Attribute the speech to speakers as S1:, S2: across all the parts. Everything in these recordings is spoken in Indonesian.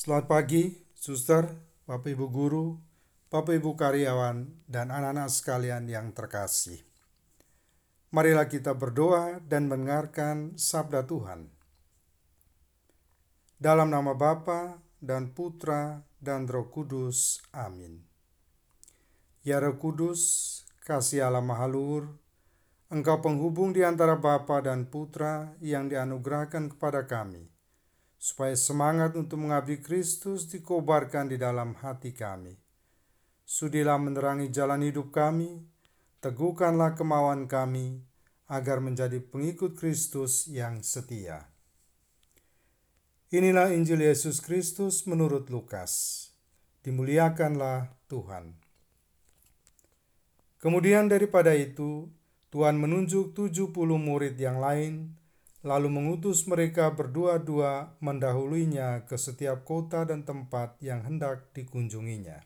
S1: Selamat pagi, suster, Bapak Ibu guru, Bapak Ibu karyawan, dan anak-anak sekalian yang terkasih. Marilah kita berdoa dan mendengarkan sabda Tuhan. Dalam nama Bapa dan Putra dan Roh Kudus. Amin. Ya Roh Kudus, kasih Allah Mahaluhur, Engkau penghubung di antara Bapa dan Putra yang dianugerahkan kepada kami, supaya semangat untuk mengabdi Kristus dikobarkan di dalam hati kami. Sudilah menerangi jalan hidup kami, teguhkanlah kemauan kami, agar menjadi pengikut Kristus yang setia. Inilah Injil Yesus Kristus menurut Lukas. Dimuliakanlah Tuhan. Kemudian daripada itu, Tuhan menunjuk tujuh puluh murid yang lain, lalu mengutus mereka berdua-dua mendahuluinya ke setiap kota dan tempat yang hendak dikunjunginya.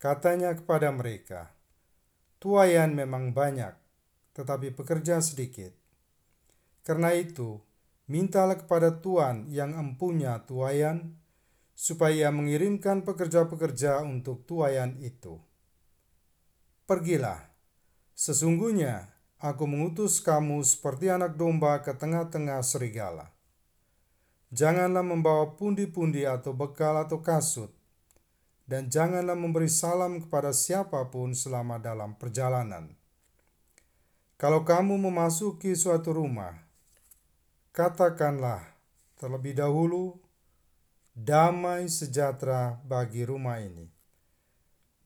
S1: Katanya kepada mereka, Tuayan memang banyak, tetapi pekerja sedikit. Karena itu, mintalah kepada Tuhan yang empunya tuayan, supaya mengirimkan pekerja-pekerja untuk tuayan itu. Pergilah, Sesungguhnya aku mengutus kamu seperti anak domba ke tengah-tengah serigala. Janganlah membawa pundi-pundi atau bekal atau kasut, dan janganlah memberi salam kepada siapa pun selama dalam perjalanan. Kalau kamu memasuki suatu rumah, katakanlah terlebih dahulu, damai sejahtera bagi rumah ini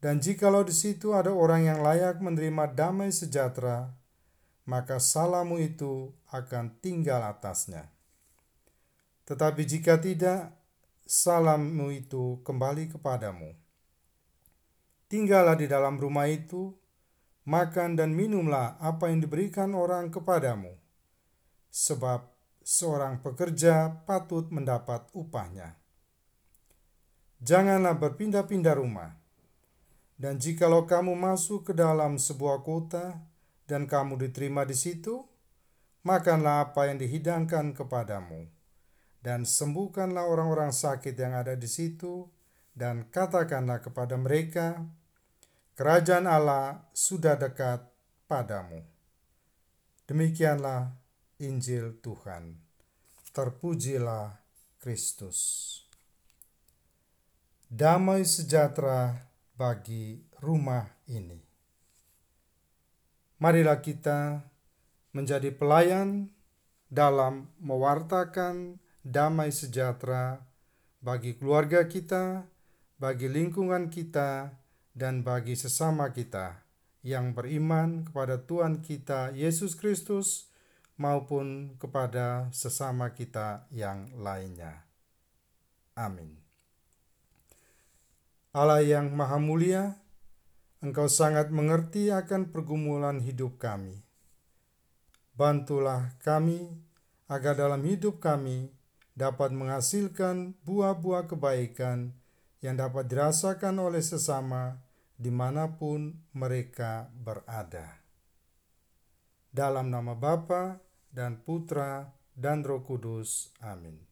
S1: dan jikalau di situ ada orang yang layak menerima damai sejahtera, maka salamu itu akan tinggal atasnya. Tetapi jika tidak, salammu itu kembali kepadamu. Tinggallah di dalam rumah itu, makan dan minumlah apa yang diberikan orang kepadamu, sebab seorang pekerja patut mendapat upahnya. Janganlah berpindah-pindah rumah dan jikalau kamu masuk ke dalam sebuah kota dan kamu diterima di situ, makanlah apa yang dihidangkan kepadamu, dan sembuhkanlah orang-orang sakit yang ada di situ, dan katakanlah kepada mereka, Kerajaan Allah sudah dekat padamu. Demikianlah Injil Tuhan. Terpujilah Kristus. Damai sejahtera bagi rumah ini. Marilah kita menjadi pelayan dalam mewartakan damai sejahtera bagi keluarga kita, bagi lingkungan kita, dan bagi sesama kita yang beriman kepada Tuhan kita Yesus Kristus maupun kepada sesama kita yang lainnya. Amin. Allah yang Maha Mulia, Engkau sangat mengerti akan pergumulan hidup kami. Bantulah kami agar dalam hidup kami dapat menghasilkan buah-buah kebaikan yang dapat dirasakan oleh sesama di mana pun mereka berada. Dalam nama Bapa dan Putra dan Roh Kudus. Amin.